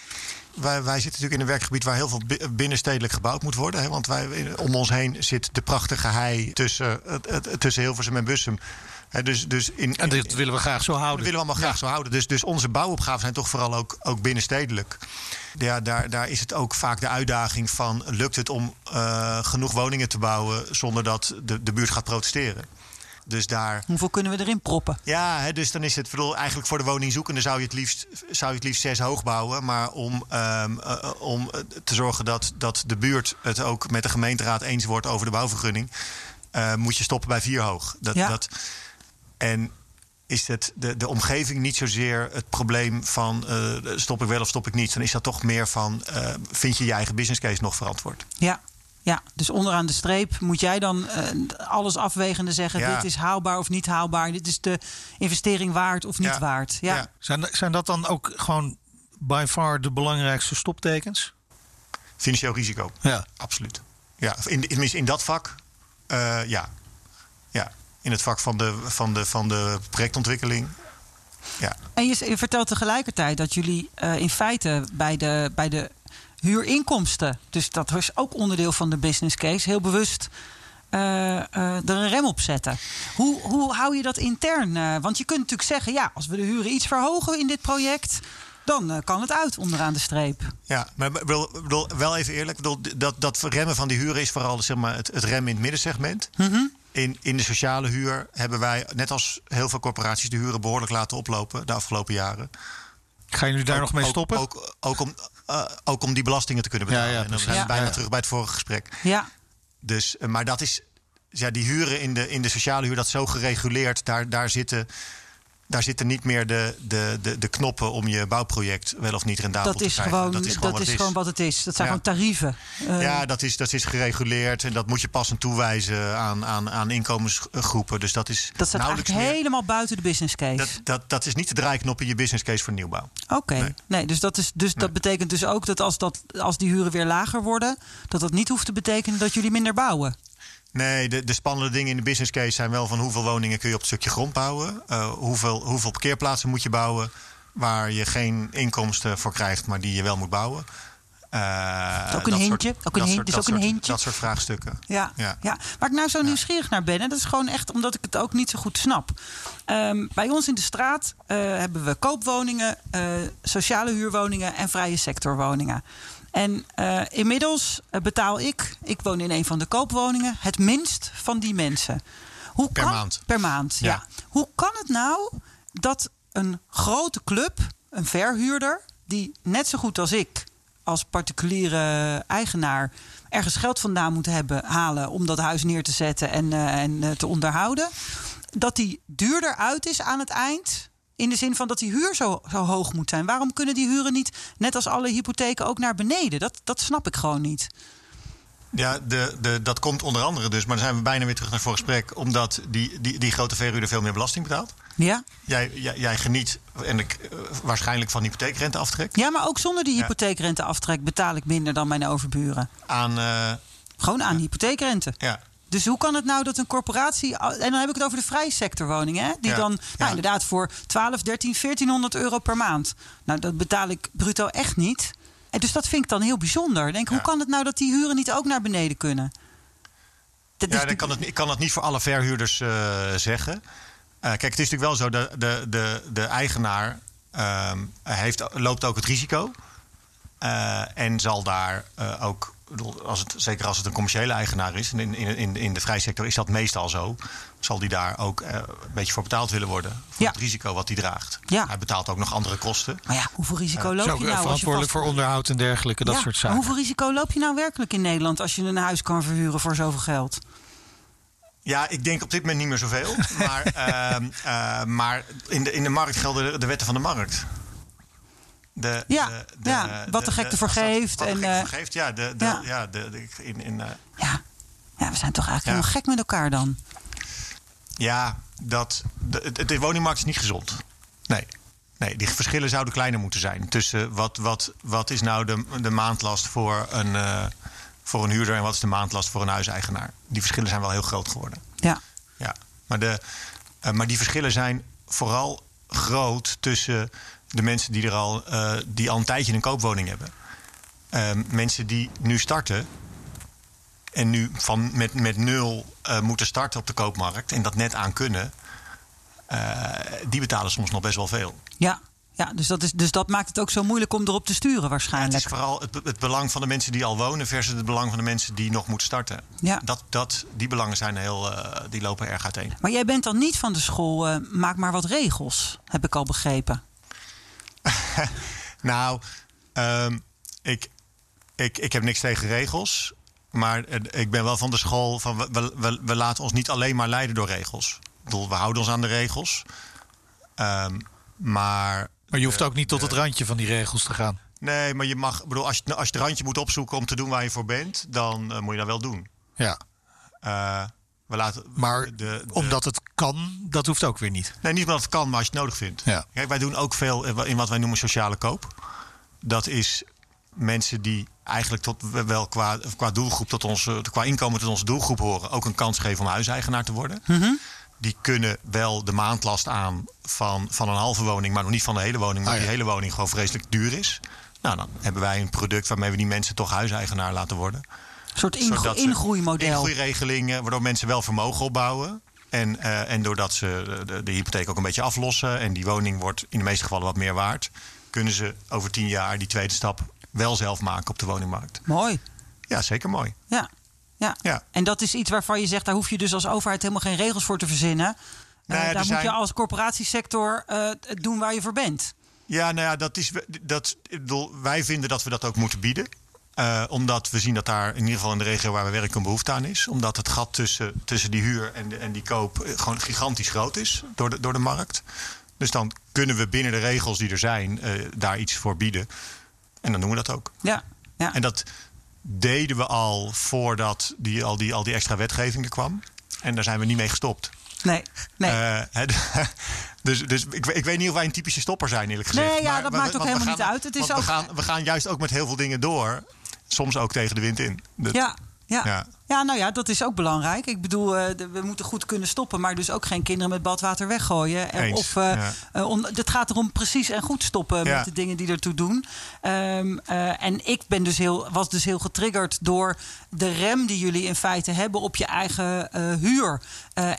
E: Wij, wij zitten natuurlijk in een werkgebied waar heel veel bi- binnenstedelijk gebouwd moet worden. Hè, want wij, om ons heen zit de prachtige hei tussen, het- het- tussen Hilversum en Bussum. Hè, dus, dus in,
B: En dit willen we graag zo
E: Dat
B: houden.
E: willen we allemaal graag zo houden. Dus, dus onze bouwopgaven zijn toch vooral ook, ook binnenstedelijk. Ja, daar, daar is het ook vaak de uitdaging van... lukt het om eh, genoeg woningen te bouwen... zonder dat de, de buurt gaat protesteren? Dus daar...
C: Hoeveel kunnen we erin proppen?
E: Ja, hè, dus dan is het... Bedoel, eigenlijk voor de woningzoekende zou je het liefst, zou je het liefst zes hoog bouwen. Maar om, ehm, eh, om te zorgen dat, dat de buurt het ook met de gemeenteraad eens wordt... over de bouwvergunning... eh, moet je stoppen bij vier hoog. Dat,
C: Ja.
E: dat, en is het de, de omgeving niet zozeer het probleem van eh, stop ik wel of stop ik niet. Dan is dat toch meer van eh, vind je je eigen business case nog verantwoord.
C: Ja. Ja, dus onderaan de streep moet jij dan eh, alles afwegende zeggen:
E: Ja.
C: dit is haalbaar of niet haalbaar, dit is de investering waard of niet
E: Ja.
C: waard. Ja.
E: Ja.
B: Zijn, zijn dat dan ook gewoon by far de belangrijkste stoptekens?
E: financieel risico.
B: Ja.
E: Absoluut. Ja, in, tenminste in dat vak, eh, ja. ja. In het vak van de, van de, van de projectontwikkeling, ja.
C: En je, je vertelt tegelijkertijd dat jullie eh, in feite bij de, bij de huurinkomsten, dus dat was ook onderdeel van de business case, heel bewust eh, er een rem op zetten. Hoe, hoe hou je dat intern? Want je kunt natuurlijk zeggen, ja, als we de huren iets verhogen in dit project, dan kan het uit onderaan de streep.
E: Ja, maar bedoel, bedoel, wel even eerlijk. Bedoel, dat, dat remmen van die huren is vooral zeg maar, het, het remmen in het middensegment. In, in de sociale huur hebben wij, net als heel veel corporaties, de huren behoorlijk laten oplopen de afgelopen jaren.
B: Gaan jullie daar
E: Ook-
B: nog mee stoppen?
E: Ook, ook, om, eh, ook om die belastingen te kunnen betalen.
B: Ja, ja,
E: en dan zijn we
C: Ja.
E: bijna
B: Ja.
E: terug bij het vorige gesprek.
C: Ja,
E: Dus, eh, maar dat is, ja, die huren in de, in de sociale huur, dat is zo gereguleerd. Daar, daar, zitten, daar zitten niet meer de, de, de, de knoppen om je bouwproject wel of niet rendabel
C: dat
E: te
C: is,
E: krijgen.
C: gewoon,
E: dat is gewoon wat het is.
C: gewoon wat het is. Dat zijn
E: Ja.
C: gewoon tarieven. Eh,
E: Ja, dat is, dat is gereguleerd en dat moet je passend toewijzen aan, aan, aan inkomensgroepen. Dus dat is
C: dat staat
E: nauwelijks
C: eigenlijk
E: meer.
C: helemaal buiten de business case.
E: Dat, dat, dat is niet de draaiknop in je business case voor nieuwbouw.
C: Oké, nee.
E: Nee.
C: dus, dat, is, dus dat betekent dus ook dat als, dat als die huren weer lager worden, dat dat niet hoeft te betekenen dat jullie minder bouwen.
E: Nee, de, de spannende dingen in de business case zijn wel van hoeveel woningen kun je op het stukje grond bouwen. Eh, hoeveel, hoeveel parkeerplaatsen moet je bouwen waar je geen inkomsten voor krijgt, maar die je wel moet bouwen. Eh,
C: Ook een hintje,
E: soort-
C: ook een hint, dus ook een hintje.
E: Dat soort vraagstukken.
C: Ja, ja.
E: Ja.
C: waar ik nou zo nieuwsgierig naar ben, en dat is gewoon echt omdat ik het ook niet zo goed snap. Ehm, bij ons in de straat eh, hebben we koopwoningen, sociale huurwoningen en vrije sectorwoningen. En eh, inmiddels eh, betaal ik, ik woon in een van de koopwoningen, het minst van die mensen. Hoe
E: Per
C: kan,
E: maand.
C: Per maand, ja.
E: Ja.
C: Hoe kan het nou dat een grote club, een verhuurder, die net zo goed als ik als particuliere eigenaar ergens geld vandaan moet hebben halen om dat huis neer te zetten en, eh, en te onderhouden, dat die duurder uit is aan het eind. In de zin van dat die huur zo, zo hoog moet zijn. Waarom kunnen die huren niet, net als alle hypotheken, ook naar beneden? Dat, dat snap ik gewoon niet.
E: Ja, de, de, dat komt onder andere dus, maar dan zijn we bijna weer terug naar het gesprek, omdat die, die, die grote verhuurder veel meer belasting betaalt.
C: Ja?
E: Jij, jij, jij geniet en ik, eh, waarschijnlijk van hypotheekrenteaftrek
C: ja, maar ook zonder die
E: Ja.
C: hypotheekrenteaftrek betaal ik minder dan mijn overburen.
E: aan. eh,
C: Gewoon aan hypotheekrente.
E: ja,
C: Dus hoe kan het nou dat een corporatie. En dan heb ik het over de vrije sectorwoningen. Hè, die
E: Ja,
C: dan nou, inderdaad voor 12, 13, 1400 euro per maand. Nou, dat betaal ik bruto echt niet. En dus dat vind ik dan heel bijzonder. Ik Denk, hoe kan het nou dat die huren niet ook naar beneden kunnen? Dat
E: ja dan kan het, ik kan het niet voor alle verhuurders eh, zeggen. Eh, kijk, het is natuurlijk wel zo, de, de, de, de eigenaar ehm, heeft, loopt ook het risico. Eh, en zal daar ook, ik als het, zeker als het een commerciële eigenaar is, en in, in, in, in de vrijsector is dat meestal zo, zal die daar ook eh, een beetje voor betaald willen worden. Voor
C: Ja.
E: het risico wat hij draagt.
C: Ja.
E: Hij betaalt ook nog andere kosten.
C: Maar ja, hoeveel risico
B: Is
C: loop je nou? als je
B: verantwoordelijk
C: vast-
B: voor onderhoud en dergelijke, dat
C: Ja,
B: soort zaken.
C: Hoeveel risico loop je nou werkelijk in Nederland als je een huis kan verhuren voor zoveel geld?
E: Ja, ik denk op dit moment niet meer zoveel. [laughs] maar ehm, eh, maar in, de, in de markt gelden de, de wetten van de markt. De,
C: Ja,
E: de, de-
C: ja, wat de gek ervoor geeft
E: Wat de
C: en,
E: gek
C: eh,
E: ervoor geeft, ja. De, de,
C: ja.
E: ja. de, de- in, in, eh,
C: Ja, ja we zijn toch eigenlijk helemaal gek met elkaar dan.
E: ja, dat, de, de, de woningmarkt is niet gezond. Nee. Nee, die verschillen zouden kleiner moeten zijn. Tussen wat, wat, wat is nou de, de maandlast voor een, eh, voor een huurder... en wat is de maandlast voor een huiseigenaar. Die verschillen zijn wel heel groot geworden.
C: Ja.
E: Ja, maar, de, eh, maar die verschillen zijn vooral groot tussen de mensen die er al, eh, die al een tijdje een koopwoning hebben. Ehm, mensen die nu starten en nu van met, met nul eh, moeten starten op de koopmarkt en dat net aan kunnen, eh, die betalen soms nog best wel veel.
C: Ja, ja dus, dat is, dus dat maakt het ook zo moeilijk om erop te sturen
E: Het
C: waarschijnlijk.
E: is vooral het, het belang van de mensen die al wonen versus het belang van de mensen die nog moeten starten.
C: Ja.
E: Dat, dat, die belangen zijn heel, die lopen erg uiteen.
C: Maar jij bent dan niet van de school, maak maar wat regels, heb ik al begrepen. [laughs]
E: Nou, ehm, ik, ik, ik heb niks tegen regels. Maar eh, ik ben wel van de school van we, we, laten ons niet alleen maar leiden door regels. Ik bedoel, we houden ons aan de regels. Ehm, maar
B: Maar je hoeft ook niet tot het randje van die regels te gaan.
E: nee, maar je mag, ik bedoel, als je, als je het randje moet opzoeken om te doen waar je voor bent, dan eh, moet je dat wel doen.
B: Ja.
E: Eh, we laten,
B: Maar
E: de, de-
B: omdat het kan, dat hoeft ook weer niet.
E: Nee, niet omdat het kan, maar als je het nodig vindt.
B: Ja.
E: Kijk, wij doen ook veel in wat wij noemen sociale koop. Dat is mensen die eigenlijk tot, wel qua, qua doelgroep, tot onze, qua inkomen tot onze doelgroep horen, ook een kans geven om huiseigenaar te worden. Die kunnen wel de maandlast aan van, van een halve woning, maar nog niet van de hele woning, maar
B: Ah, ja.
E: die hele woning gewoon vreselijk duur is. Nou, dan hebben wij een product waarmee we die mensen toch huiseigenaar laten worden.
C: Een soort ingro- ingroeimodel.
E: Ingroeiregelingen, waardoor mensen wel vermogen opbouwen. En, eh, en doordat ze de, de hypotheek ook een beetje aflossen en die woning wordt in de meeste gevallen wat meer waard, kunnen ze over tien jaar die tweede stap wel zelf maken op de woningmarkt.
C: Mooi.
E: Ja, zeker mooi.
C: Ja. Ja.
E: Ja.
C: En dat is iets waarvan je zegt, daar hoef je dus als overheid helemaal geen regels voor te verzinnen. Eh,
E: er
C: daar moet je als corporatiesector eh, doen waar je voor bent.
E: Ja, nou ja, dat is, dat, ik bedoel, wij vinden dat we dat ook moeten bieden. Eh, omdat we zien dat daar in ieder geval in de regio waar we werken een behoefte aan is. Omdat het gat tussen, tussen die huur en, de, en die koop eh, gewoon gigantisch groot is door de, door de markt. Dus dan kunnen we binnen de regels die er zijn eh, daar iets voor bieden. En dan doen we dat ook.
C: Ja. ja.
E: En dat deden we al voordat die, al, die, al die extra wetgeving er kwam. En daar zijn we niet mee gestopt.
C: nee. nee. [laughs]
E: Dus dus ik, ik weet niet of wij een typische stopper zijn, eerlijk gezegd.
C: Nee, ja,
E: Maar
C: dat maakt ook helemaal
E: gaan-
C: niet uit. Het is ook-
E: we, gaan, we gaan juist ook met heel veel dingen door. Soms ook tegen de wind in. Dat-
C: Ja, ja.
E: Ja.
C: Ja. nou ja, dat is ook belangrijk. Ik bedoel, eh, we moeten goed kunnen stoppen, maar dus ook geen kinderen met badwater weggooien. En Of,
E: ja.
C: om, het gaat erom precies en goed stoppen
E: Ja.
C: met de dingen die ertoe doen. Ehm, eh, en ik ben dus heel, was dus heel getriggerd door de rem die jullie in feite hebben op je eigen huur.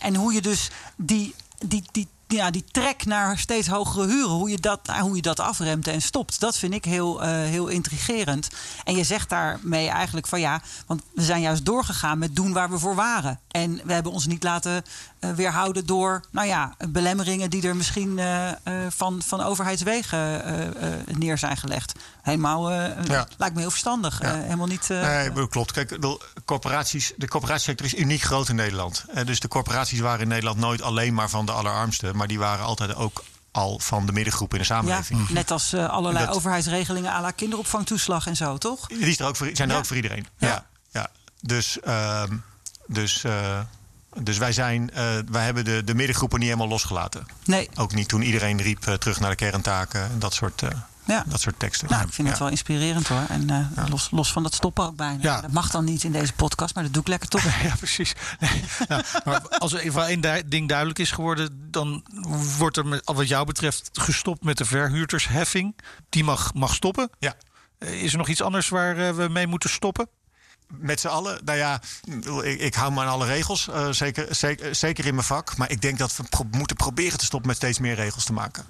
C: En hoe je dus die, die, die, ja, die trek naar steeds hogere huren, hoe je dat, hoe je dat afremt en stopt. Dat vind ik heel, eh, heel intrigerend. En je zegt daarmee eigenlijk van ja, want we zijn juist doorgegaan met doen waar we voor waren. En we hebben ons niet laten weerhouden door, nou ja, belemmeringen die er misschien eh, eh, van, van overheidswegen eh, eh, neer zijn gelegd. Helemaal, eh,
E: Ja.
C: lijkt me heel verstandig.
E: Ja.
C: Eh, helemaal niet. eh,
E: Nee, dat klopt. Kijk, bedoel, corporaties, de corporatiesector is uniek groot in Nederland. Eh, dus de corporaties waren in Nederland nooit alleen maar van de allerarmsten. Maar die waren altijd ook al van de middengroep in de
C: ja,
E: samenleving.
C: net als eh, allerlei
E: Dat-
C: overheidsregelingen à la kinderopvangtoeslag en zo, toch?
E: Die is er ook voor, zijn er
C: Ja.
E: ook voor iedereen.
C: Ja.
E: Ja. Ja, Dus, ehm, dus, eh, dus wij, zijn, eh, wij hebben de, de middengroepen niet helemaal losgelaten.
C: Nee.
E: Ook niet toen iedereen riep eh, terug naar de kerntaken en dat soort, eh,
C: Ja.
E: dat soort teksten.
C: Nou, ik vind het wel inspirerend hoor. En los, los van dat stoppen ook bijna.
B: Ja.
C: Dat mag dan niet in deze podcast, maar dat doe ik lekker toch. [laughs]
B: Ja, precies. Nee, [laughs] nou, maar als er even één ding duidelijk is geworden, dan wordt er met, wat jou betreft gestopt met de verhuurdersheffing. Die mag, mag stoppen.
E: Ja.
B: Is er nog iets anders waar we mee moeten stoppen?
E: Met z'n allen, nou ja, ik, ik hou me aan alle regels, eh, zeker, zeker, zeker in mijn vak. Maar ik denk dat we pro- moeten proberen te stoppen met steeds meer regels te maken.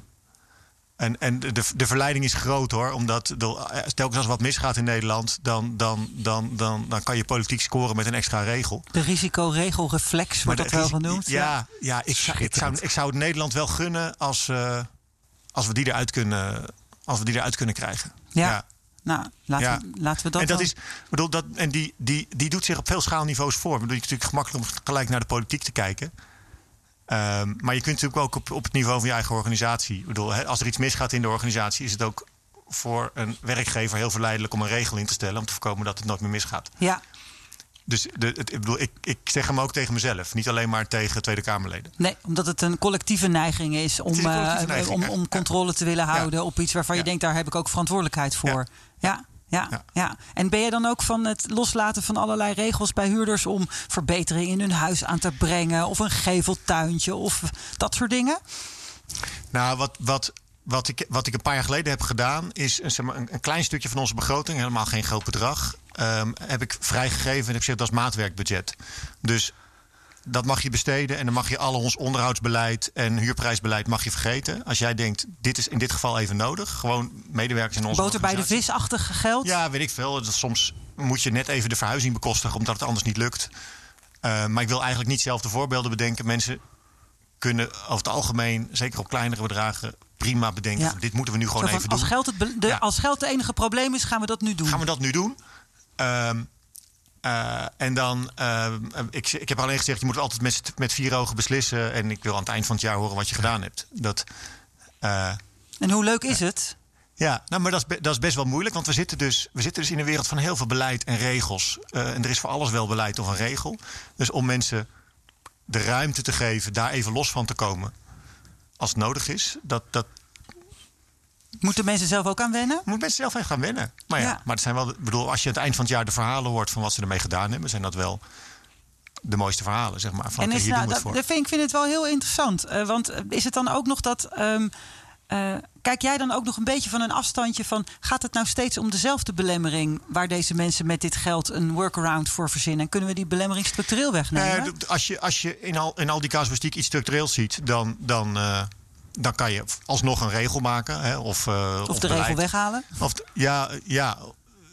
E: En, en de, de verleiding is groot hoor, omdat de, telkens als er wat misgaat in Nederland, dan, dan, dan, dan, dan kan je politiek scoren met een extra regel.
C: De risicoregelreflex wordt dat wel genoemd.
E: Ja, ja ik, zou, ik, zou, ik zou het Nederland wel gunnen als, eh, als, we die eruit kunnen, als we die eruit kunnen krijgen.
C: Ja. Nou, laten,
E: Ja.
C: we, laten we dat
E: en dat
C: dan-
E: is, bedoel, dat, en die, die, die doet zich op veel schaalniveaus voor. Ik bedoel, Het is natuurlijk gemakkelijk om gelijk naar de politiek te kijken. Ehm, maar je kunt natuurlijk ook op, op het niveau van je eigen organisatie. Ik bedoel, als er iets misgaat in de organisatie, is het ook voor een werkgever heel verleidelijk om een regel in te stellen om te voorkomen dat het nooit meer misgaat.
C: Ja,
E: Dus de, het, ik, bedoel, ik, ik zeg hem ook tegen mezelf, niet alleen maar tegen Tweede Kamerleden.
C: nee, omdat het een collectieve neiging is om,
E: is
C: eh, om, om controle te willen houden op iets waarvan je denkt, daar heb ik ook verantwoordelijkheid voor. Ja. Ja, ja,
E: Ja.
C: En ben je dan ook van het loslaten van allerlei regels bij huurders om verbetering in hun huis aan te brengen? Of een geveltuintje of dat soort dingen?
E: Nou, wat, wat, wat, ik, wat ik een paar jaar geleden heb gedaan, is een, zeg maar, een, een klein stukje van onze begroting, helemaal geen groot bedrag, ehm, heb ik vrijgegeven en heb gezegd dat is maatwerkbudget. Dus dat mag je besteden en dan mag je al ons onderhoudsbeleid en huurprijsbeleid mag je vergeten. Als jij denkt, dit is in dit geval even nodig, gewoon medewerkers in onze
C: Boter bij de visachtige geld?
E: Ja, weet ik veel. Dat soms moet je net even de verhuizing bekostigen omdat het anders niet lukt. Eh, maar ik wil eigenlijk niet zelf de voorbeelden bedenken. Mensen kunnen over het algemeen, zeker op kleinere bedragen, prima bedenken.
C: Ja.
E: Dit moeten we nu gewoon
C: van,
E: even
C: als,
E: doen.
C: geld het, be- de,
E: Ja.
C: als geld het enige probleem is, gaan we dat nu doen.
E: Gaan we dat nu doen? Ehm, eh, en dan, eh, ik, ik heb alleen gezegd, je moet altijd met, met vier ogen beslissen. En ik wil aan het eind van het jaar horen wat je gedaan hebt. Dat, eh,
C: En hoe leuk is het?
E: Ja, nou, maar dat is, dat is best wel moeilijk. Want we zitten, dus, we zitten dus in een wereld van heel veel beleid en regels. En er is voor alles wel beleid of een regel. Dus om mensen de ruimte te geven daar even los van te komen. als het nodig is, dat, dat,
C: Moeten mensen zelf ook aan wennen?
E: Moet mensen zelf even gaan wennen. Maar ja,
C: Ja.
E: maar het zijn wel, bedoel, als je aan het eind van het jaar de verhalen hoort van wat ze ermee gedaan hebben, zijn dat wel de mooiste verhalen, zeg maar. Van,
C: En is,
E: hier
C: nou,
E: doen
C: dat,
E: voor.
C: vind, ik vind het wel heel interessant. Eh, want eh, is het dan ook nog dat. ehm, eh, kijk jij dan ook nog een beetje van een afstandje van. Gaat het nou steeds om dezelfde belemmering. waar deze mensen met dit geld een workaround voor verzinnen? En kunnen we die belemmering structureel wegnemen?
E: D- als je, als je in, al, in al die casuïstiek iets structureels ziet, dan, dan, dan kan je alsnog een regel maken. Hè, of, eh,
C: of de
E: beleid.
C: regel weghalen?
E: Of, ja, ja,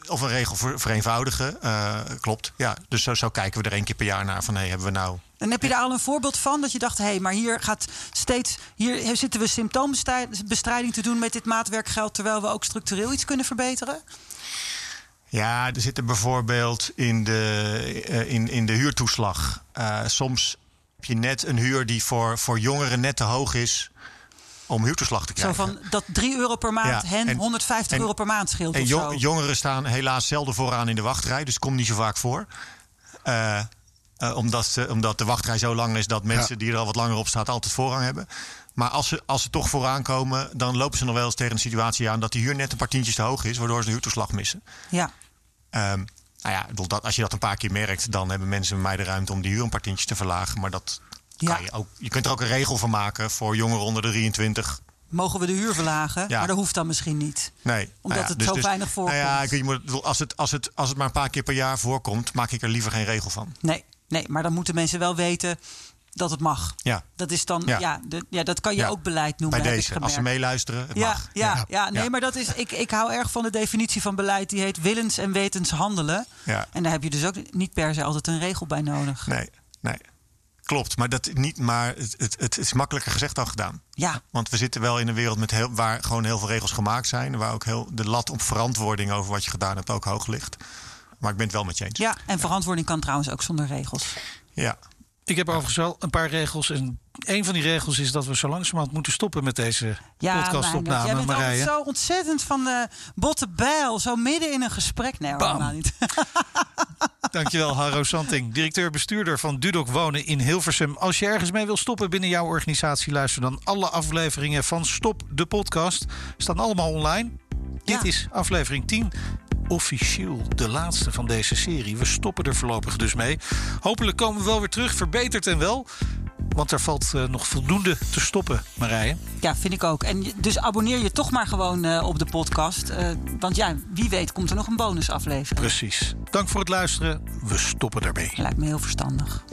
E: of een regel ver- vereenvoudigen. eh, klopt. Ja, dus zo, zo kijken we er één keer per jaar naar. Van hey, hebben we nou.
C: En heb je daar al een voorbeeld van? Dat je dacht, hé, hey, maar hier gaat steeds. Hier zitten we symptoombestrijding te doen met dit maatwerkgeld. terwijl we ook structureel iets kunnen verbeteren?
E: Ja, er zitten bijvoorbeeld in de, eh, in, in de huurtoeslag. soms heb je net een huur die voor, voor jongeren net te hoog is om huurtoeslag te
C: Zo
E: krijgen.
C: van dat 3 euro per maand
E: Ja,
C: hen
E: en-
C: 150
E: en-
C: euro per maand scheelt.
E: En
C: zo.
E: jongeren staan helaas zelden vooraan in de wachtrij, dus komt niet zo vaak voor. Eh, eh, omdat, ze, omdat de wachtrij zo lang is dat mensen die er al wat langer op staan altijd voorrang hebben. Maar als ze, als ze toch vooraan komen, dan lopen ze nog wel eens tegen een situatie aan dat die huur net een paar tientjes te hoog is, waardoor ze de huurtoeslag missen.
C: Ja.
E: Ehm, nou ja, ik bedoel, dat, als je dat een paar keer merkt, dan hebben mensen bij mij de ruimte om die huur een paar tientjes te verlagen. Maar dat
C: Ja.
E: je ook. Je kunt er ook een regel van maken voor jongeren onder de 23.
C: Mogen we de huur verlagen?
E: Ja.
C: Maar dat hoeft dan misschien niet.
E: Nee.
C: Omdat
E: nou ja,
C: het zo weinig
E: Nou ja,
C: voorkomt.
E: je moet, als, het, als, het, als het maar een paar keer per jaar voorkomt, maak ik er liever geen regel van.
C: Nee, nee, maar dan moeten mensen wel weten dat het mag.
E: Ja.
C: Dat is dan, ja,
E: Ja.
C: de- ja dat kan je
E: Ja.
C: ook beleid noemen.
E: Bij deze, als ze meeluisteren, het
C: Ja,
E: mag.
C: ja, ja, nee,
E: Ja.
C: maar dat is, ik, ik hou erg van de definitie van beleid. Die heet willens en wetens handelen.
E: Ja.
C: En daar heb je dus ook niet per se altijd een regel bij nodig.
E: Nee, nee. Klopt, maar, dat niet, maar het, het, het is makkelijker gezegd dan gedaan.
C: Ja,
E: Want we zitten wel in een wereld met heel, waar gewoon heel veel regels gemaakt zijn. Waar ook heel, de lat op verantwoording over wat je gedaan hebt ook hoog ligt. Maar ik ben het wel met je eens.
C: ja, en verantwoording kan trouwens ook zonder regels.
E: Ja.
B: Ik heb overigens wel een paar regels. En een van die regels is dat we zo langzamerhand moeten stoppen met deze
C: Ja,
B: podcastopname,
C: jij bent
B: Marije.
C: zo ontzettend van de botte bijl. Zo midden in een gesprek. Nee, helemaal niet. [laughs]
B: Dankjewel, Harro Santing, directeur-bestuurder van Dudok Wonen in Hilversum. Als je ergens mee wil stoppen binnen jouw organisatie, luister dan alle afleveringen van Stop de Podcast. Staan allemaal online.
C: Ja.
B: Dit is aflevering 10. Officieel de laatste van deze serie. We stoppen er voorlopig dus mee. Hopelijk komen we wel weer terug, verbeterd en wel. Want er valt eh, nog voldoende te stoppen, Marije.
C: Ja, vind ik ook. En dus abonneer je toch maar gewoon eh, op de podcast. Eh, want ja, wie weet komt er nog een bonusaflevering.
B: Precies. Dank voor het luisteren. We stoppen ermee.
C: Lijkt me heel verstandig.